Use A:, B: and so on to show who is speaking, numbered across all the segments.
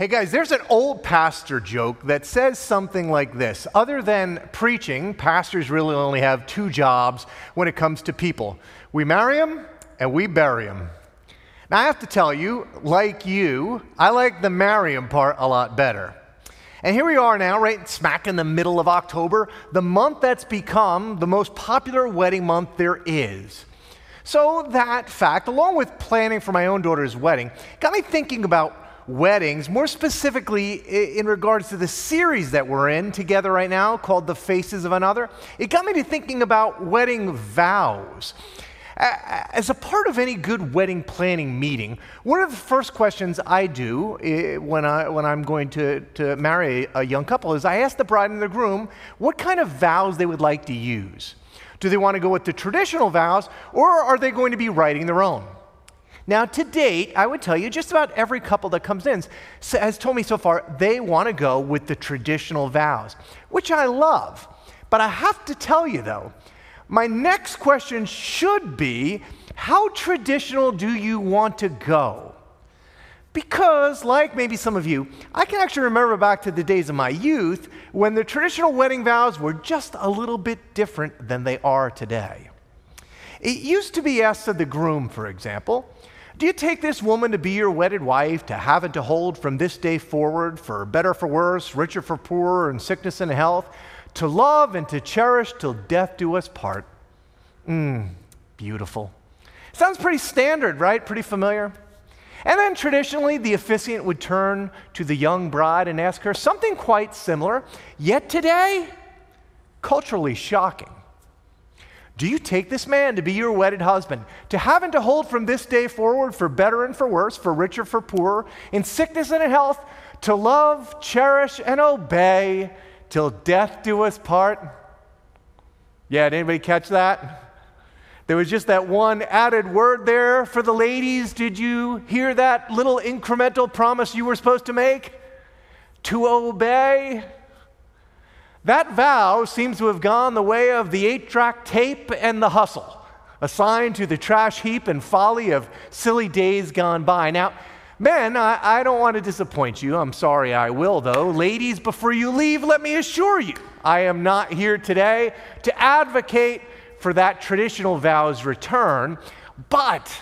A: Hey guys, there's an old pastor joke that says something like this Other than preaching, pastors really only have two jobs when it comes to people we marry them and we bury them. Now, I have to tell you, like you, I like the marry them part a lot better. And here we are now, right smack in the middle of October, the month that's become the most popular wedding month there is. So, that fact, along with planning for my own daughter's wedding, got me thinking about weddings, more specifically in regards to the series that we're in together right now called The Faces of Another. It got me to thinking about wedding vows. As a part of any good wedding planning meeting, one of the first questions I do eh, when, I, when I'm going to, to marry a young couple is I ask the bride and the groom what kind of vows they would like to use. Do they want to go with the traditional vows, or are they going to be writing their own? Now, to date, I would tell you just about every couple that comes in has told me so far they want to go with the traditional vows, which I love. But I have to tell you, though, my next question should be how traditional do you want to go? Because, like maybe some of you, I can actually remember back to the days of my youth when the traditional wedding vows were just a little bit different than they are today. It used to be asked of the groom, for example, do you take this woman to be your wedded wife, to have and to hold from this day forward, for better, for worse, richer, for poorer, in sickness and health, to love and to cherish till death do us part? Mmm, beautiful. Sounds pretty standard, right? Pretty familiar. And then traditionally, the officiant would turn to the young bride and ask her something quite similar, yet today, culturally shocking. Do you take this man to be your wedded husband, to have and to hold from this day forward for better and for worse, for richer, for poorer, in sickness and in health, to love, cherish, and obey till death do us part? Yeah, did anybody catch that? There was just that one added word there for the ladies. Did you hear that little incremental promise you were supposed to make? To obey. That vow seems to have gone the way of the eight track tape and the hustle, a sign to the trash heap and folly of silly days gone by. Now, men, I, I don't want to disappoint you. I'm sorry I will, though. Ladies, before you leave, let me assure you I am not here today to advocate for that traditional vow's return, but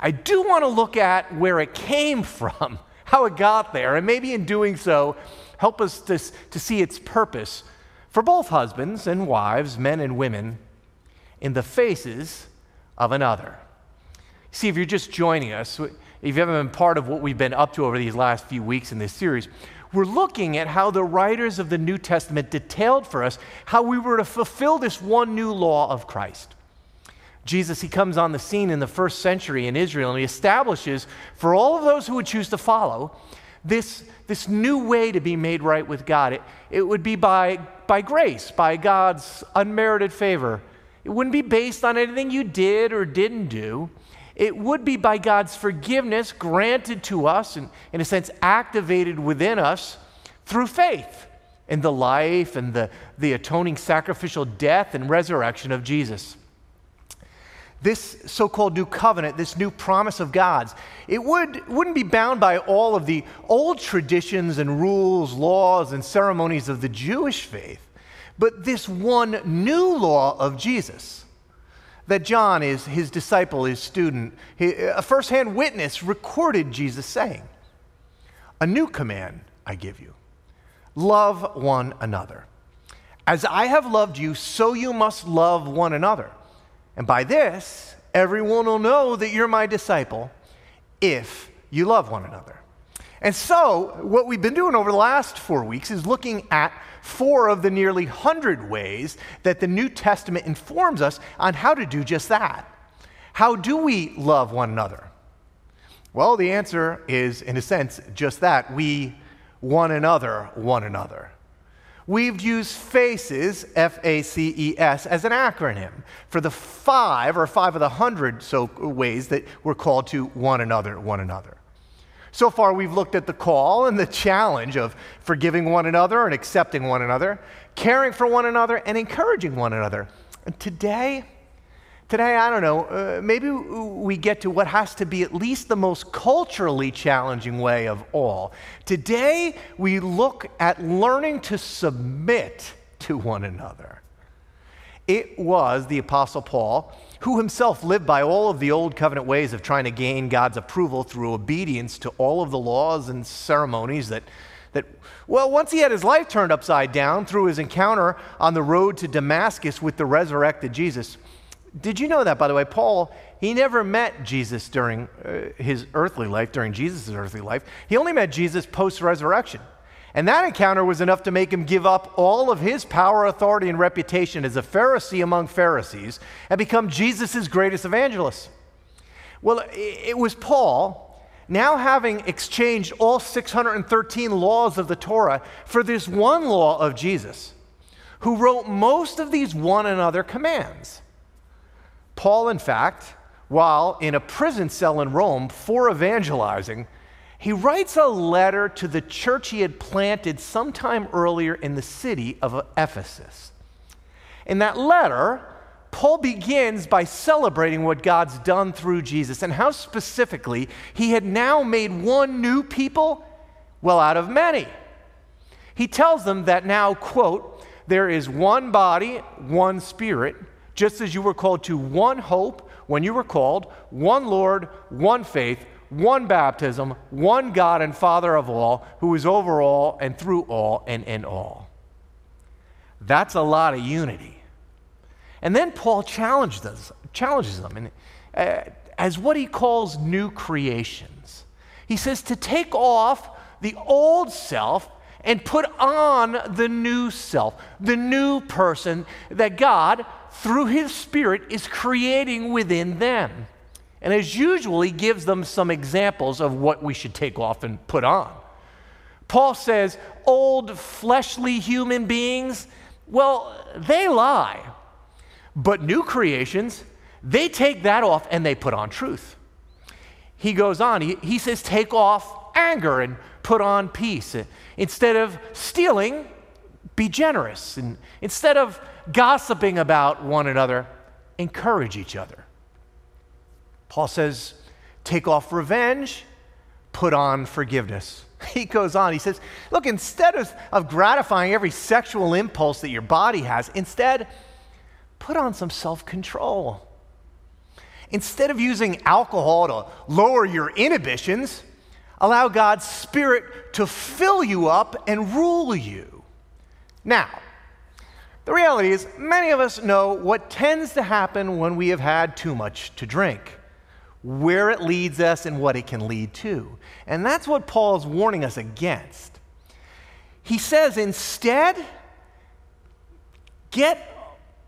A: I do want to look at where it came from, how it got there, and maybe in doing so, help us to, to see its purpose for both husbands and wives, men and women, in the faces of another. See, if you're just joining us, if you haven't been part of what we've been up to over these last few weeks in this series, we're looking at how the writers of the New Testament detailed for us how we were to fulfill this one new law of Christ. Jesus, he comes on the scene in the first century in Israel and he establishes for all of those who would choose to follow this, this new way to be made right with God. It, it would be by, by grace, by God's unmerited favor. It wouldn't be based on anything you did or didn't do. It would be by God's forgiveness granted to us and, in a sense, activated within us through faith in the life and the, the atoning sacrificial death and resurrection of Jesus this so called new covenant, this new promise of God's, it would, wouldn't be bound by all of the old traditions and rules, laws, and ceremonies of the Jewish faith, but this one new law of Jesus that John is his disciple, his student, a firsthand witness recorded Jesus saying, A new command I give you love one another. As I have loved you, so you must love one another. And by this, everyone will know that you're my disciple if you love one another. And so, what we've been doing over the last four weeks is looking at four of the nearly hundred ways that the New Testament informs us on how to do just that. How do we love one another? Well, the answer is, in a sense, just that. We one another one another. We've used FACES, F A C E S, as an acronym for the five or five of the hundred so ways that we're called to one another, one another. So far, we've looked at the call and the challenge of forgiving one another and accepting one another, caring for one another and encouraging one another. And today, Today, I don't know, uh, maybe we get to what has to be at least the most culturally challenging way of all. Today, we look at learning to submit to one another. It was the Apostle Paul who himself lived by all of the old covenant ways of trying to gain God's approval through obedience to all of the laws and ceremonies that, that well, once he had his life turned upside down through his encounter on the road to Damascus with the resurrected Jesus did you know that, by the way? Paul, he never met Jesus during uh, his earthly life, during Jesus' earthly life. He only met Jesus post resurrection. And that encounter was enough to make him give up all of his power, authority, and reputation as a Pharisee among Pharisees and become Jesus' greatest evangelist. Well, it was Paul, now having exchanged all 613 laws of the Torah for this one law of Jesus, who wrote most of these one another commands. Paul, in fact, while in a prison cell in Rome for evangelizing, he writes a letter to the church he had planted sometime earlier in the city of Ephesus. In that letter, Paul begins by celebrating what God's done through Jesus and how specifically he had now made one new people, well, out of many. He tells them that now, quote, there is one body, one spirit just as you were called to one hope when you were called, one Lord, one faith, one baptism, one God and Father of all, who is over all and through all and in all. That's a lot of unity. And then Paul challenges them, challenges them and, uh, as what he calls new creations. He says to take off the old self and put on the new self, the new person that God through his Spirit, is creating within them. And as usual, he gives them some examples of what we should take off and put on. Paul says, old fleshly human beings, well, they lie. But new creations, they take that off and they put on truth. He goes on, he, he says, take off anger and put on peace. Instead of stealing, be generous. And instead of gossiping about one another, encourage each other. Paul says, take off revenge, put on forgiveness. He goes on, he says, look, instead of, of gratifying every sexual impulse that your body has, instead, put on some self control. Instead of using alcohol to lower your inhibitions, allow God's Spirit to fill you up and rule you. Now, the reality is, many of us know what tends to happen when we have had too much to drink, where it leads us and what it can lead to. And that's what Paul is warning us against. He says, instead, get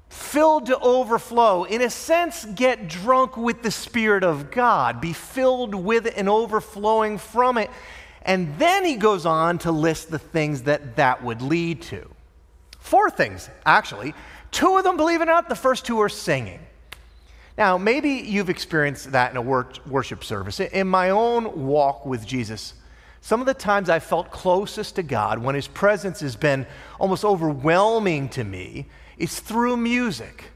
A: filled to overflow. In a sense, get drunk with the Spirit of God, be filled with it and overflowing from it. And then he goes on to list the things that that would lead to. Four things, actually. Two of them, believe it or not, the first two are singing. Now, maybe you've experienced that in a worship service. In my own walk with Jesus, some of the times I felt closest to God when His presence has been almost overwhelming to me, it's through music.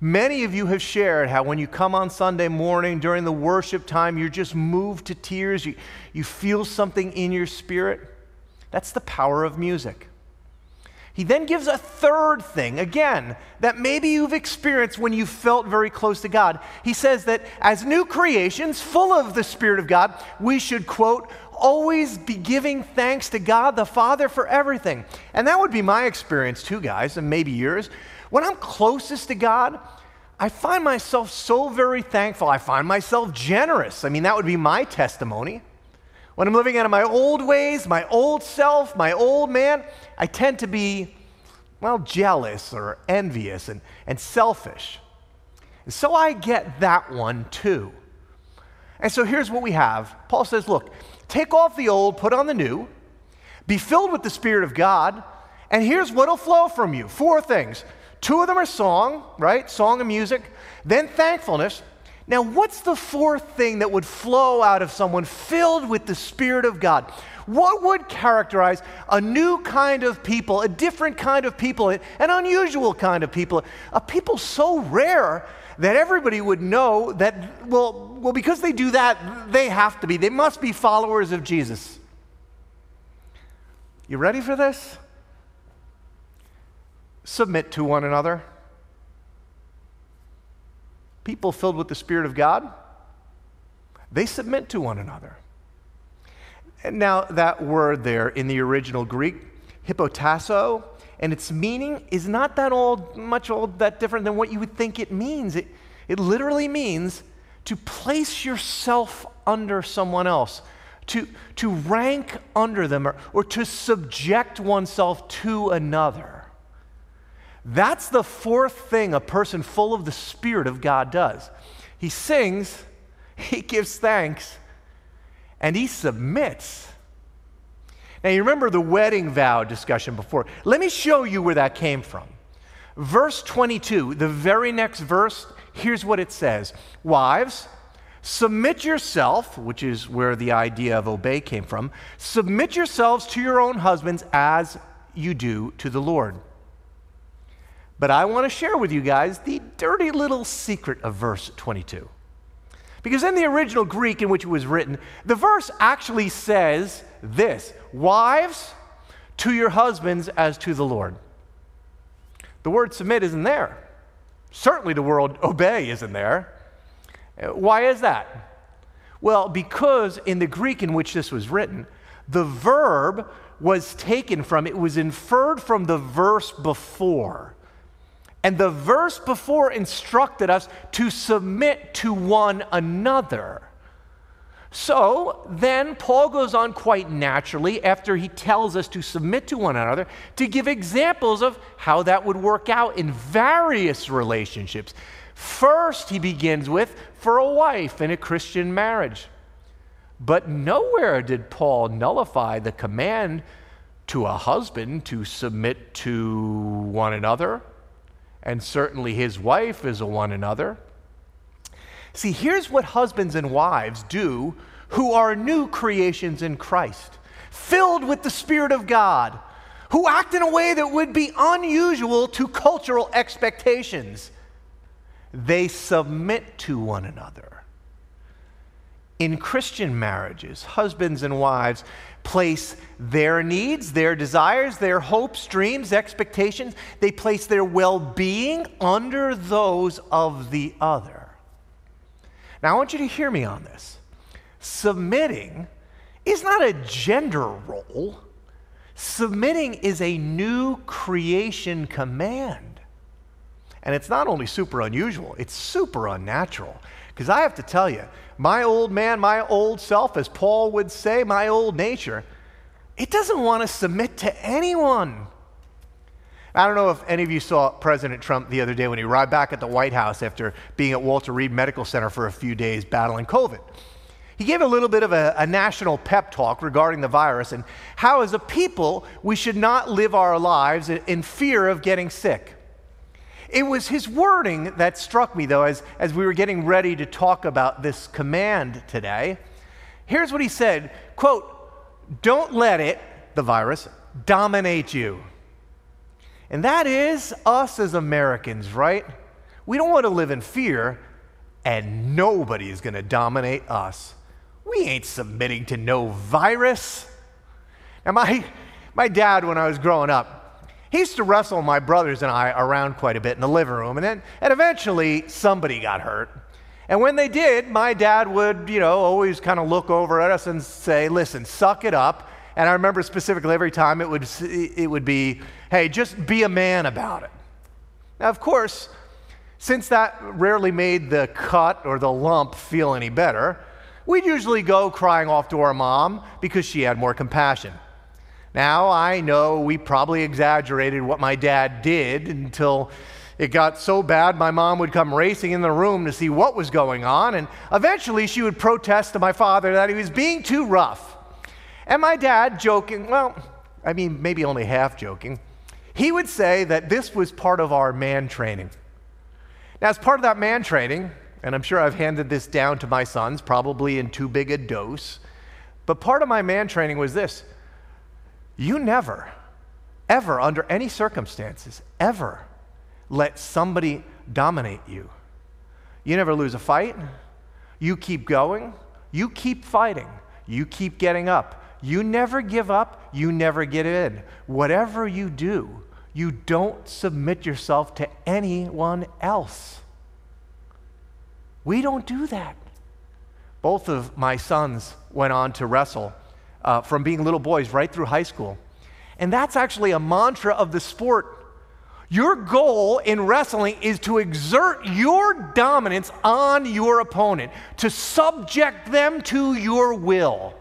A: Many of you have shared how when you come on Sunday morning during the worship time, you're just moved to tears. You, you feel something in your spirit. That's the power of music. He then gives a third thing, again, that maybe you've experienced when you felt very close to God. He says that as new creations, full of the Spirit of God, we should, quote, always be giving thanks to God the Father for everything. And that would be my experience too, guys, and maybe yours. When I'm closest to God, I find myself so very thankful. I find myself generous. I mean, that would be my testimony. When I'm living out of my old ways, my old self, my old man, I tend to be, well, jealous or envious and, and selfish. And so I get that one too. And so here's what we have Paul says, look, take off the old, put on the new, be filled with the Spirit of God, and here's what'll flow from you four things. Two of them are song, right? Song and music, then thankfulness, now, what's the fourth thing that would flow out of someone filled with the Spirit of God? What would characterize a new kind of people, a different kind of people, an unusual kind of people, a people so rare that everybody would know that, well, well, because they do that, they have to be, they must be followers of Jesus. You ready for this? Submit to one another. People filled with the Spirit of God, they submit to one another. And now, that word there in the original Greek, hypotasso, and its meaning is not that old, much old, that different than what you would think it means. It, it literally means to place yourself under someone else, to, to rank under them, or, or to subject oneself to another. That's the fourth thing a person full of the Spirit of God does. He sings, he gives thanks, and he submits. Now, you remember the wedding vow discussion before. Let me show you where that came from. Verse 22, the very next verse, here's what it says Wives, submit yourself, which is where the idea of obey came from, submit yourselves to your own husbands as you do to the Lord. But I want to share with you guys the dirty little secret of verse 22. Because in the original Greek in which it was written, the verse actually says this Wives, to your husbands as to the Lord. The word submit isn't there. Certainly the word obey isn't there. Why is that? Well, because in the Greek in which this was written, the verb was taken from, it was inferred from the verse before. And the verse before instructed us to submit to one another. So then Paul goes on quite naturally after he tells us to submit to one another to give examples of how that would work out in various relationships. First, he begins with for a wife in a Christian marriage. But nowhere did Paul nullify the command to a husband to submit to one another and certainly his wife is a one another. See, here's what husbands and wives do who are new creations in Christ, filled with the Spirit of God, who act in a way that would be unusual to cultural expectations. They submit to one another. In Christian marriages, husbands and wives place their needs, their desires, their hopes, dreams, expectations, they place their well being under those of the other. Now, I want you to hear me on this. Submitting is not a gender role, submitting is a new creation command. And it's not only super unusual, it's super unnatural. Because I have to tell you, my old man, my old self, as Paul would say, my old nature, it doesn't want to submit to anyone. I don't know if any of you saw President Trump the other day when he arrived back at the White House after being at Walter Reed Medical Center for a few days battling COVID. He gave a little bit of a, a, national pep talk regarding the virus and how, as a people, we should not live our lives in fear of getting sick. It was his wording that struck me, though, as, as we were getting ready to talk about this command today. Here's what he said quote, don't let it, the virus, dominate you. And that is us as Americans, right? We don't want to live in fear, and nobody is going to dominate us. We ain't submitting to no virus. Now, my, my dad, when I was growing up, he used to wrestle my brothers and I around quite a bit in the living room, and then and eventually somebody got hurt. And when they did, my dad would, you know, always kind of look over at us and say, "Listen, suck it up." And I remember specifically every time it would it would be, "Hey, just be a man about it." Now, of course, since that rarely made the cut or the lump feel any better, we'd usually go crying off to our mom because she had more compassion. Now, I know we probably exaggerated what my dad did until it got so bad my mom would come racing in the room to see what was going on, and eventually she would protest to my father that he was being too rough. And my dad, joking, well, I mean, maybe only half joking, he would say that this was part of our man training. Now, as part of that man training, and I'm sure I've handed this down to my sons, probably in too big a dose, but part of my man training was this you never, ever, under any circumstances, ever let somebody dominate you. You never lose a fight. You keep going. You keep fighting. You keep getting up. You never give up. You never get in. Whatever you do, you don't submit yourself to anyone else. We don't do that. Both of my sons went on to wrestle uh, from being little boys right through high school. And that's actually a mantra of the sport. Your goal in wrestling is to exert your dominance on your opponent, to subject them to your will.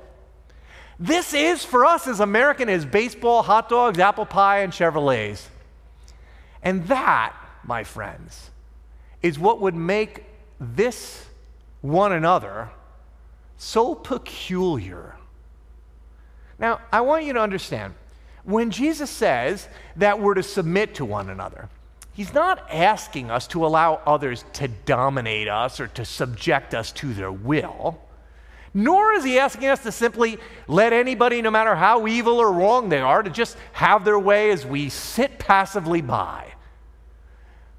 A: This is for us as American as baseball, hot dogs, apple pie, and Chevrolets. And that, my friends, is what would make this one another so peculiar. Now, I want you to understand when Jesus says that we're to submit to one another, he's not asking us to allow others to dominate us or to subject us to their will. Nor is he asking us to simply let anybody, no matter how evil or wrong they are, to just have their way as we sit passively by.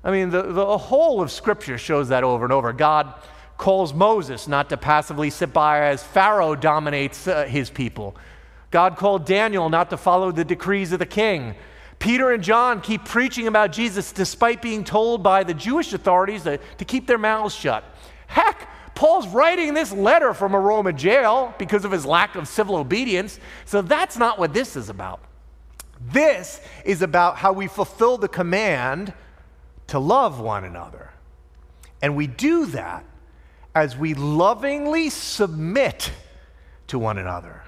A: I mean, the, the whole of Scripture shows that over and over. God calls Moses not to passively sit by as Pharaoh dominates uh, his people. God called Daniel not to follow the decrees of the king. Peter and John keep preaching about Jesus despite being told by the Jewish authorities to, to keep their mouths shut. Heck, Paul's writing this letter from a Roman jail because of his lack of civil obedience. So that's not what this is about. This is about how we fulfill the command to love one another. And we do that as we lovingly submit to one another.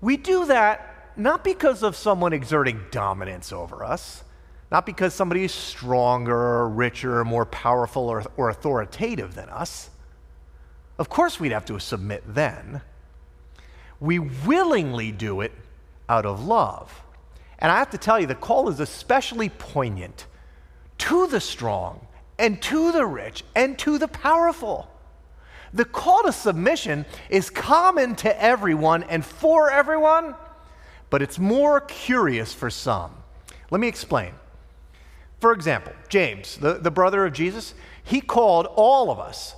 A: We do that not because of someone exerting dominance over us, not because somebody is stronger, richer, more powerful, or, or authoritative than us. Of course, we'd have to submit then. We willingly do it out of love. And I have to tell you, the call is especially poignant to the strong, and to the rich, and to the powerful. The call to submission is common to everyone and for everyone, but it's more curious for some. Let me explain. For example, James, the, the brother of Jesus, he called all of us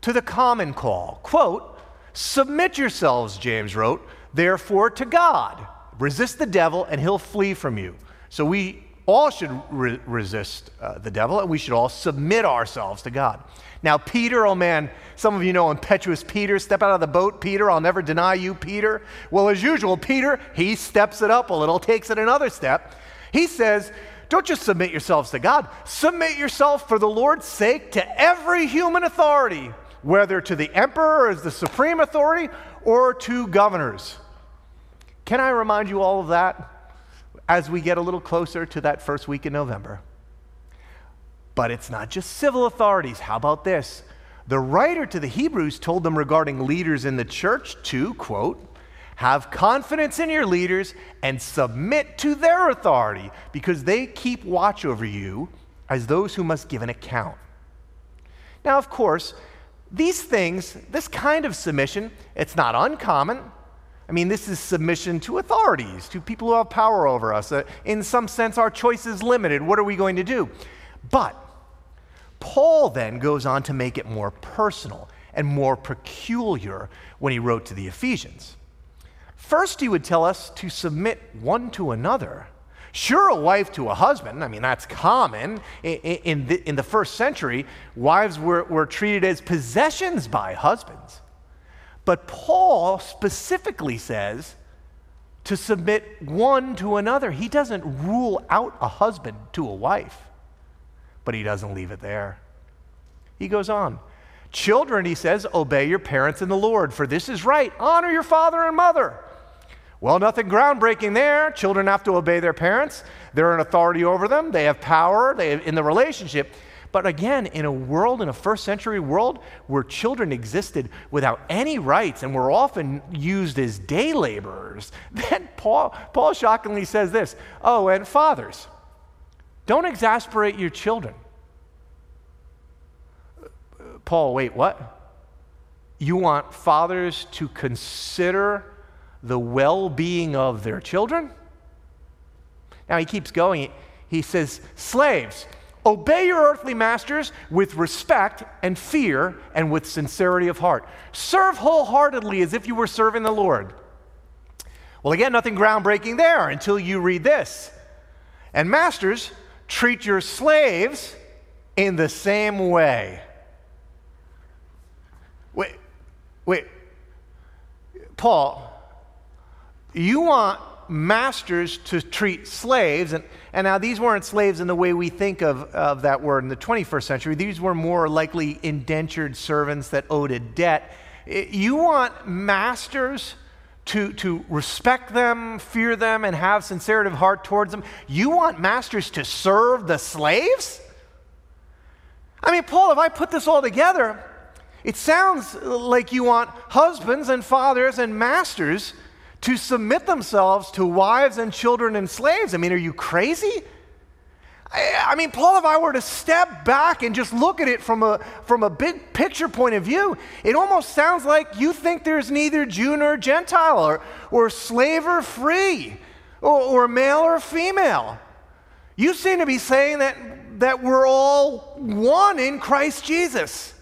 A: to the common call. Quote, Submit yourselves, James wrote, therefore to God. Resist the devil and he'll flee from you. So we all should re- resist uh, the devil and we should all submit ourselves to God. Now, Peter, oh man, some of you know impetuous Peter. Step out of the boat, Peter. I'll never deny you, Peter. Well, as usual, Peter, he steps it up a little, takes it another step. He says, Don't just submit yourselves to God, submit yourself for the Lord's sake to every human authority, whether to the emperor as the supreme authority or to governors. Can I remind you all of that as we get a little closer to that first week in November? But it's not just civil authorities. How about this? The writer to the Hebrews told them regarding leaders in the church to, quote, have confidence in your leaders and submit to their authority because they keep watch over you as those who must give an account. Now, of course, these things, this kind of submission, it's not uncommon. I mean, this is submission to authorities, to people who have power over us. Uh, in some sense, our choice is limited. What are we going to do? But Paul then goes on to make it more personal and more peculiar when he wrote to the Ephesians. First, he would tell us to submit one to another. Sure, a wife to a husband, I mean, that's common. In, the, in the, first century, wives were, were treated as possessions by husbands. But Paul specifically says to submit one to another. He doesn't rule out a husband to a wife. But he doesn't leave it there. He goes on. Children, he says, obey your parents in the Lord, for this is right. Honor your father and mother. Well, nothing groundbreaking there. Children have to obey their parents. They're an authority over them. They have power they have, in the relationship. But again, in a world, in a first century world where children existed without any rights and were often used as day laborers, then Paul, Paul shockingly says this Oh, and fathers, don't exasperate your children. Paul, wait, what? You want fathers to consider the well being of their children? Now he keeps going. He says, Slaves, Obey your earthly masters with respect and fear and with sincerity of heart. Serve wholeheartedly as if you were serving the Lord. Well, again, nothing groundbreaking there until you read this. And masters, treat your slaves in the same way. Wait, wait. Paul, you want masters to treat slaves, and, and now these weren't slaves in the way we think of, of that word in the 21st century. These were more likely indentured servants that owed a debt. You want masters to, to respect them, fear them, and have sincerity of heart towards them. You want masters to serve the slaves? I mean, Paul, if I put this all together, it sounds like you want husbands and fathers and masters to submit themselves to wives and children and slaves. I mean, are you crazy? I, mean, Paul, if I were to step back and just look at it from a, from a big picture point of view, it almost sounds like you think there's neither Jew nor Gentile, or, or slave or free, or, or male or female. You seem to be saying that, that we're all one in Christ Jesus.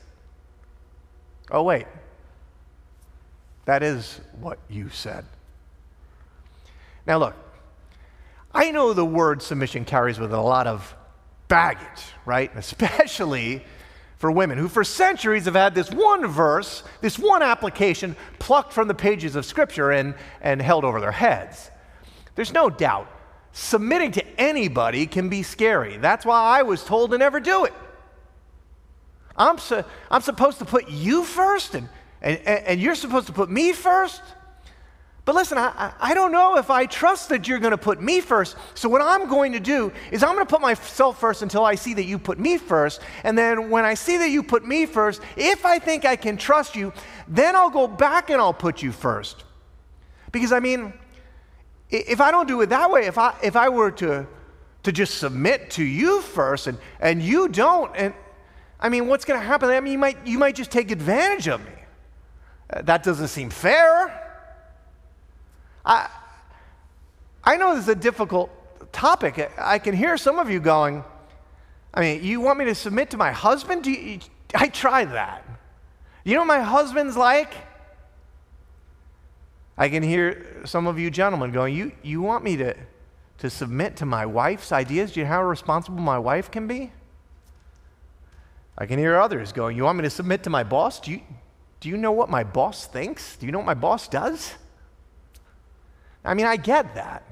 A: Oh, wait. That is what you said. Now, look, I know the word submission carries with it a lot of baggage, right? Especially for women who, for centuries, have had this one verse, this one application plucked from the pages of Scripture and, and held over their heads. There's no doubt submitting to anybody can be scary. That's why I was told to never do it. I'm, su- I'm supposed to put you first, and, and, and you're supposed to put me first? But listen, I, I don't know if I trust that you're going to put me first. So, what I'm going to do is I'm going to put myself first until I see that you put me first. And then, when I see that you put me first, if I think I can trust you, then I'll go back and I'll put you first. Because, I mean, if I don't do it that way, if I, if I were to, to just submit to you first and, and you don't, and I mean, what's going to happen? I mean, you might, you might just take advantage of me. that doesn't seem fair. I, I know this is a difficult topic. I can hear some of you going, I mean, you want me to submit to my husband? You, I tried that. You know what my husband's like? I can hear some of you gentlemen going, You, you want me to, to submit to my wife's ideas? Do you know how responsible my wife can be? I can hear others going, You want me to submit to my boss? Do you, do you know what my boss thinks? Do you know what my boss does? I mean, I get that.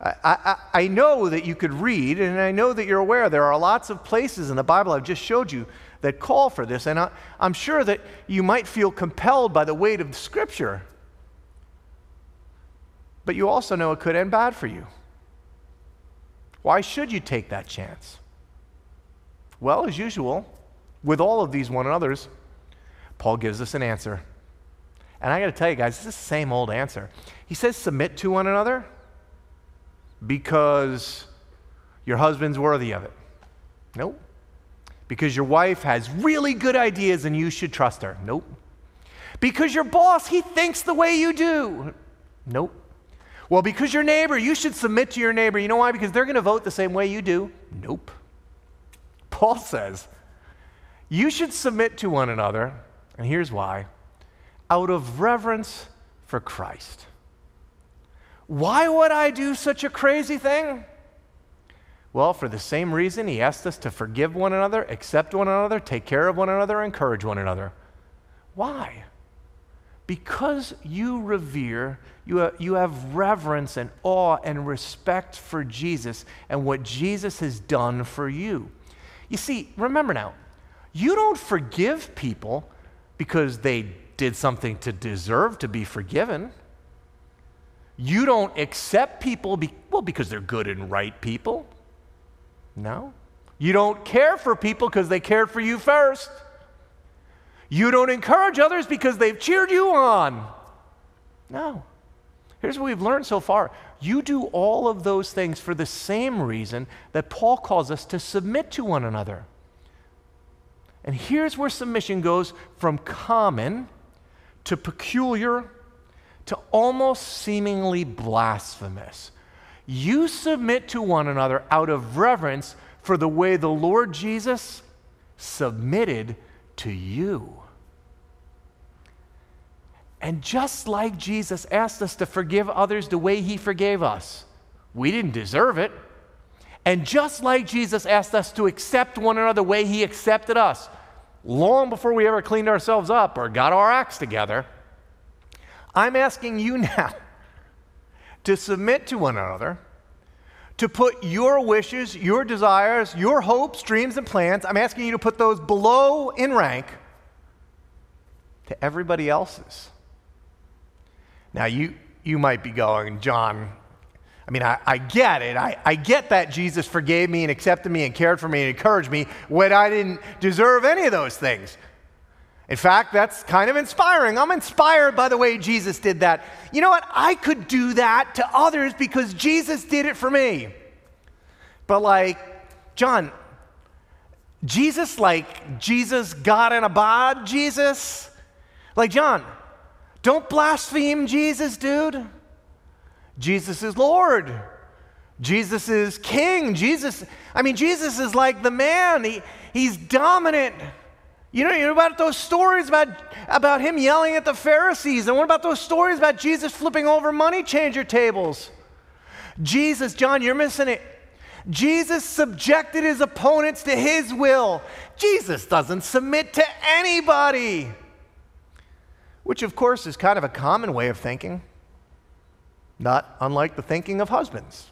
A: I, I, I, know that you could read, and I know that you're aware there are lots of places in the Bible I've just showed you that call for this, and I, I'm sure that you might feel compelled by the weight of the Scripture. But you also know it could end bad for you. Why should you take that chance? Well, as usual, with all of these one another's, Paul gives us an answer. And I got to tell you guys, is the same old answer. He says, submit to one another because your husband's worthy of it. Nope. Because your wife has really good ideas and you should trust her. Nope. Because your boss, he thinks the way you do. Nope. Well, because your neighbor, you should submit to your neighbor. You know why? Because they're going to vote the same way you do. Nope. Paul says, you should submit to one another, and here's why out of reverence for Christ. Why would I do such a crazy thing? Well, for the same reason, he asked us to forgive one another, accept one another, take care of one another, encourage one another. Why? Because you revere, you have, you have reverence and awe and respect for Jesus and what Jesus has done for you. You see, remember now, you don't forgive people because they did something to deserve to be forgiven. You don't accept people, be, well, because they're good and right people. No. You don't care for people because they cared for you first. You don't encourage others because they've cheered you on. No. Here's what we've learned so far you do all of those things for the same reason that Paul calls us to submit to one another. And here's where submission goes from common to peculiar to almost seemingly blasphemous. You submit to one another out of reverence for the way the Lord Jesus submitted to you. And just like Jesus asked us to forgive others the way he forgave us, we didn't deserve it. And just like Jesus asked us to accept one another the way he accepted us, long before we ever cleaned ourselves up or got our acts together, I'm asking you now to submit to one another, to put your wishes, your desires, your hopes, dreams, and plans, I'm asking you to put those below in rank to everybody else's. Now, you, you might be going, John, I mean, I, I get it. I, I get that Jesus forgave me and accepted me and cared for me and encouraged me when I didn't deserve any of those things. In fact, that's kind of inspiring. I'm inspired by the way Jesus did that. You know what? I could do that to others because Jesus did it for me. But, like, John, Jesus, like Jesus, God in a bod, Jesus? Like, John, don't blaspheme Jesus, dude. Jesus is Lord. Jesus is King. Jesus, I mean, Jesus is like the man. He, he's dominant. You know, you know about those stories about, about him yelling at the Pharisees? And what about those stories about Jesus flipping over money changer tables? Jesus, John, you're missing it. Jesus subjected his opponents to his will. Jesus doesn't submit to anybody, which, of course, is kind of a common way of thinking, not unlike the thinking of husbands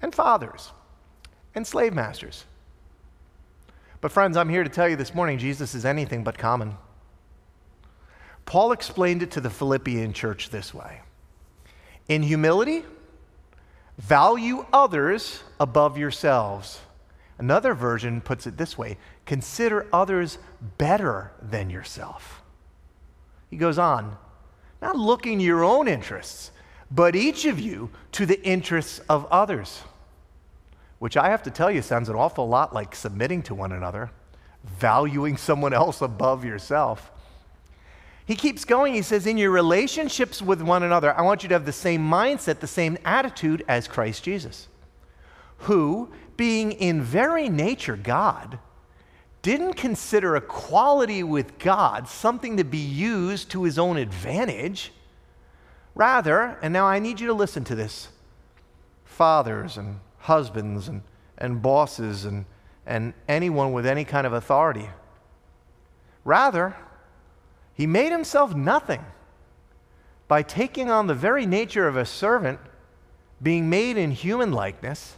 A: and fathers and slave masters. But, friends, I'm here to tell you this morning Jesus is anything but common. Paul explained it to the Philippian church this way In humility, value others above yourselves. Another version puts it this way consider others better than yourself. He goes on, not looking to your own interests, but each of you to the interests of others which I have to tell you sounds an awful lot like submitting to one another, valuing someone else above yourself. He keeps going. He says, In your relationships with one another, I want you to have the same mindset, the same attitude as Christ Jesus, who, being in very nature God, didn't consider equality with God something to be used to his own advantage. Rather, and now I need you to listen to this, fathers and husbands and, and bosses and, and anyone with any kind of authority. Rather, he made himself nothing by taking on the very nature of a servant, being made in human likeness,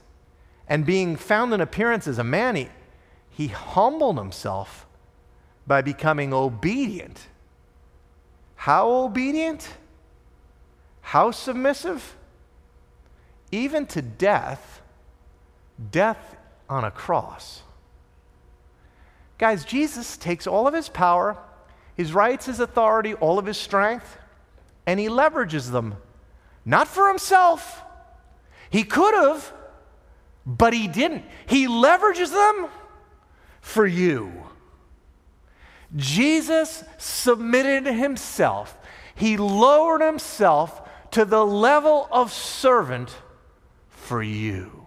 A: and being found in appearance as a man. He, he humbled himself by becoming obedient. How obedient? How submissive? Even to death death on a cross. Guys, Jesus takes all of his power, his rights, his authority, all of his strength, and he leverages them. Not for himself. He could have, but he didn't. He leverages them for you. Jesus submitted himself, he lowered himself to the level of servant for you.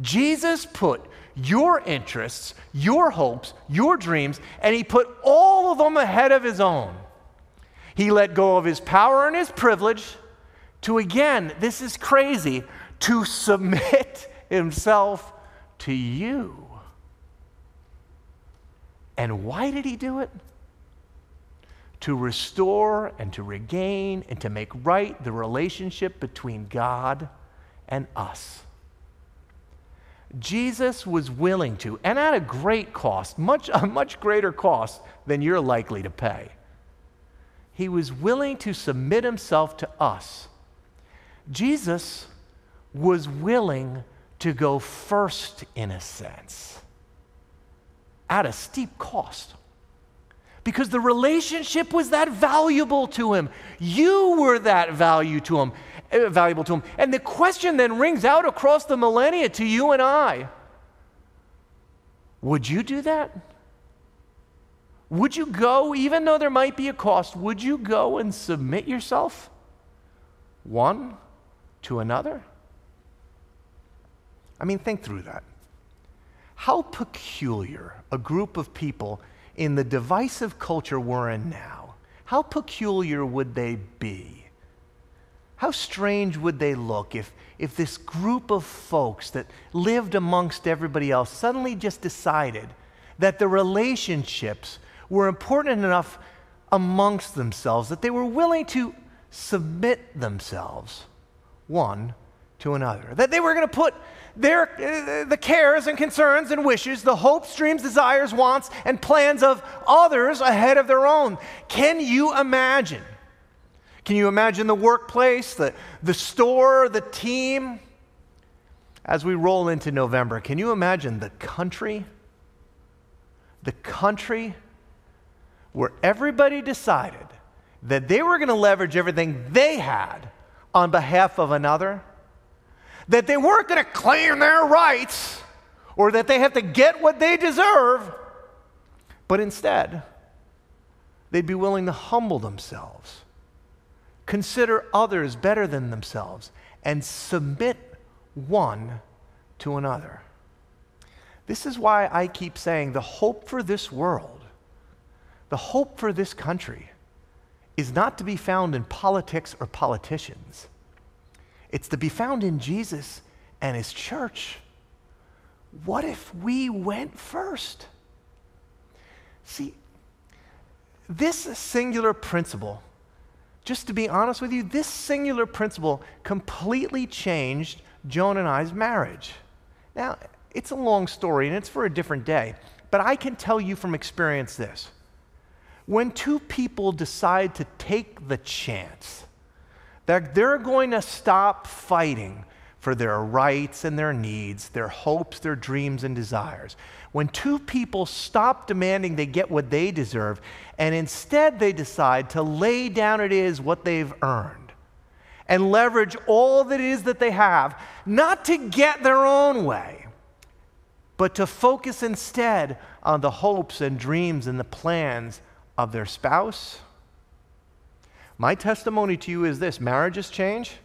A: Jesus put your interests, your hopes, your dreams, and he put all of them ahead of his own. He let go of his power and his privilege to, again, this is crazy, to submit himself to you. And why did he do it? To restore and to regain and to make right the relationship between God and us. Jesus was willing to, and at a great cost, much, a much greater cost than you're likely to pay. He was willing to submit himself to us. Jesus was willing to go first, in a sense, at a steep cost. Because the relationship was that valuable to him. You were that value to him. Uh, valuable to him. And the question then rings out across the millennia to you and I Would you do that? Would you go, even though there might be a cost, would you go and submit yourself one to another? I mean, think through that. how peculiar a group of people in the divisive culture we're in now, how peculiar would they be? How strange would they look if, if this group of folks that lived amongst everybody else suddenly just decided that the relationships were important enough amongst themselves that they were willing to submit themselves one to another. That they were going to put their, the cares and concerns and wishes, the hopes, dreams, desires, wants, and plans of others ahead of their own. Can you imagine? Can you imagine the workplace, the, the store, the team? As we roll into November, can you imagine the country? The country where everybody decided that they were going to leverage everything they had on behalf of another, that they weren't going to claim their rights or that they have to get what they deserve, but instead, they'd be willing to humble themselves, consider others better than themselves, and submit one to another. This is why I keep saying the hope for this world, the hope for this country, is not to be found in politics or politicians. It's to be found in Jesus and his church. What if we went first? See, this singular principle, just to be honest with you, this singular principle completely changed Joan and I's marriage. Now, it's a long story and it's for a different day, but I can tell you from experience this when two people decide to take the chance that they're going to stop fighting for their rights and their needs, their hopes, their dreams, and desires, when two people stop demanding they get what they deserve and instead they decide to lay down it is what they've earned and leverage all that it is that they have, not to get their own way, but to focus instead on the hopes and dreams and the plans of their spouse. My testimony to you is this marriages change,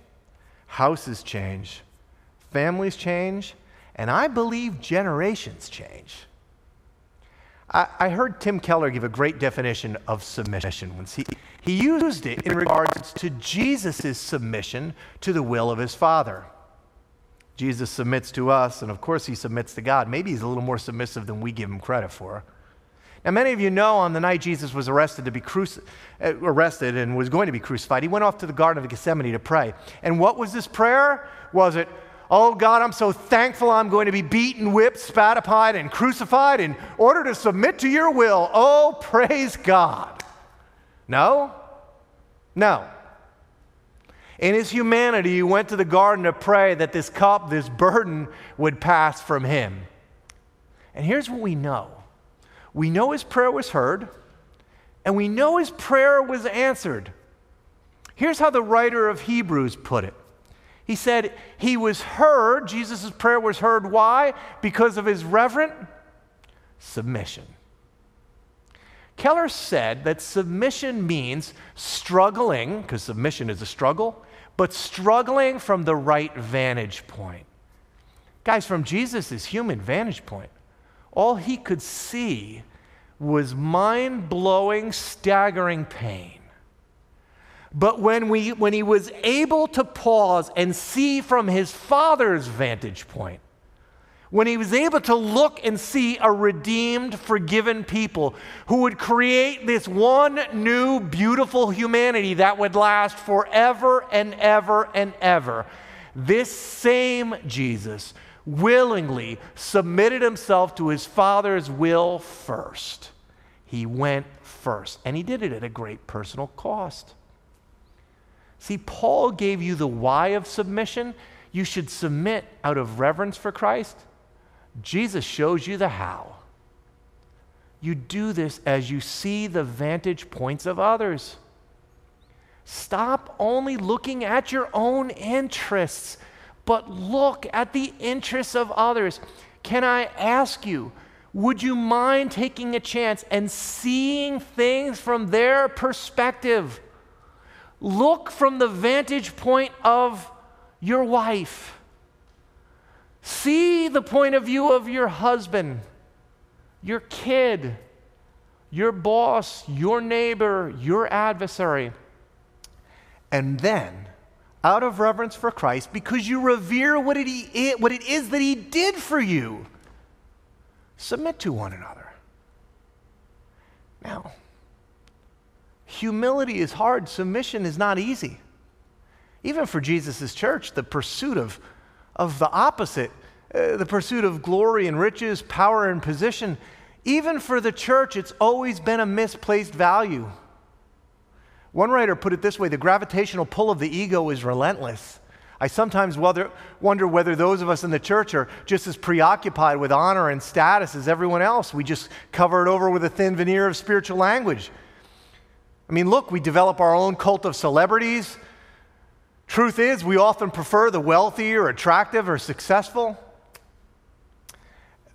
A: houses change, families change, and I believe generations change. I, I heard Tim Keller give a great definition of submission once. He, he used it in regards to Jesus' submission to the will of his Father. Jesus submits to us, and of course, he submits to God. Maybe he's a little more submissive than we give him credit for. Now, many of you know on the night Jesus was arrested to be cruci- uh, arrested and was going to be crucified, he went off to the Garden of Gethsemane to pray. And what was this prayer? Was it, Oh God, I'm so thankful I'm going to be beaten, whipped, spat upon, and crucified in order to submit to your will. Oh, praise God. No? No. In his humanity, he went to the garden to pray that this cup, this burden, would pass from him. And here's what we know we know his prayer was heard, and we know his prayer was answered. Here's how the writer of Hebrews put it. He said, He was heard, Jesus' prayer was heard. Why? Because of his reverent submission. Keller said that submission means struggling, because submission is a struggle, but struggling from the right vantage point. Guys, from Jesus' human vantage point, all he could see was mind blowing, staggering pain. But when, we, when he was able to pause and see from his father's vantage point, when he was able to look and see a redeemed, forgiven people who would create this one new, beautiful humanity that would last forever and ever and ever, this same Jesus willingly submitted himself to his Father's will first. He went first, and he did it at a great personal cost. See, Paul gave you the why of submission. You should submit out of reverence for Christ. Jesus shows you the how. You do this as you see the vantage points of others. Stop only looking at your own interests but look at the interests of others. Can I ask you, would you mind taking a chance and seeing things from their perspective? Look from the vantage point of your wife.
B: See the point of view of your husband, your kid, your boss, your neighbor, your adversary.
A: And then, out of reverence for Christ, because you revere what what it is that He did for you, submit to one another. Now, humility is hard, submission is not easy. Even for Jesus' church, the pursuit of, of the opposite, uh, the pursuit of glory and riches, power and position, even for the church, it's always been a misplaced value. One writer put it this way the gravitational pull of the ego is relentless. I sometimes wonder whether those of us in the church are just as preoccupied with honor and status as everyone else. We just cover it over with a thin veneer of spiritual language. I mean, look, we develop our own cult of celebrities. Truth is, we often prefer the wealthy or attractive or successful.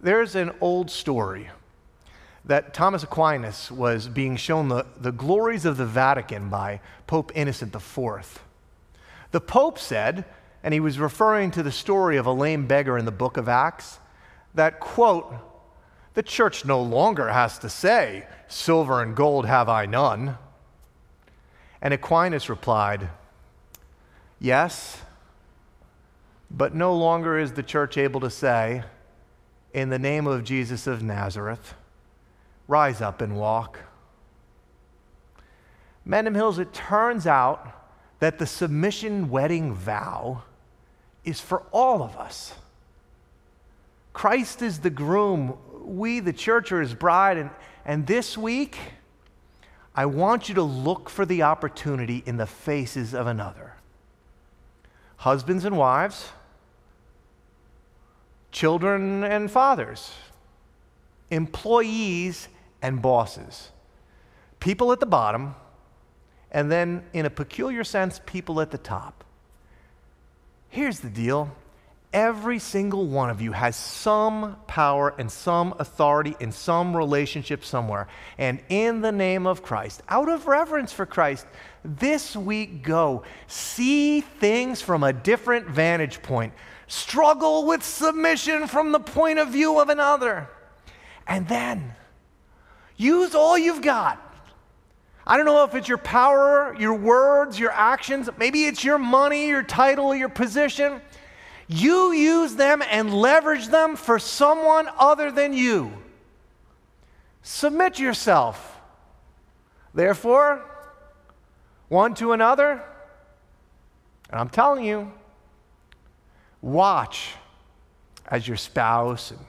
A: There's an old story that Thomas Aquinas was being shown the, the glories of the Vatican by Pope Innocent IV. The Pope said, and he was referring to the story of a lame beggar in the book of Acts, that, quote, the church no longer has to say, Silver and gold have I none. And Aquinas replied, Yes, but no longer is the church able to say, In the name of Jesus of Nazareth, rise up and walk. Mendham Hills, it turns out that the submission wedding vow is for all of us. Christ is the groom, we, the church, are his bride. And, and this week, I want you to look for the opportunity in the faces of another. Husbands and wives, children and fathers, employees and bosses, people at the bottom, and then, in a peculiar sense, people at the top. Here's the deal every single one of you has some power and some authority in some relationship somewhere. And in the name of Christ, out of reverence for Christ, this week go. See things from a different vantage point. Struggle with submission from the point of view of another. And then use all you've got I don't know if it's your power, your words, your actions, maybe it's your money, your title, your position. You use them and leverage them for someone other than you. Submit yourself, therefore, one to another. And I'm telling you, watch as your spouse and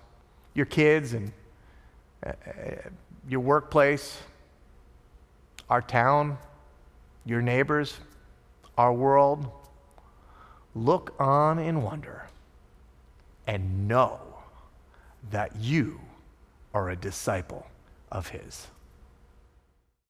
A: your kids and uh, uh your workplace our town, your neighbors, our world, look on in wonder and know that you are a disciple of His.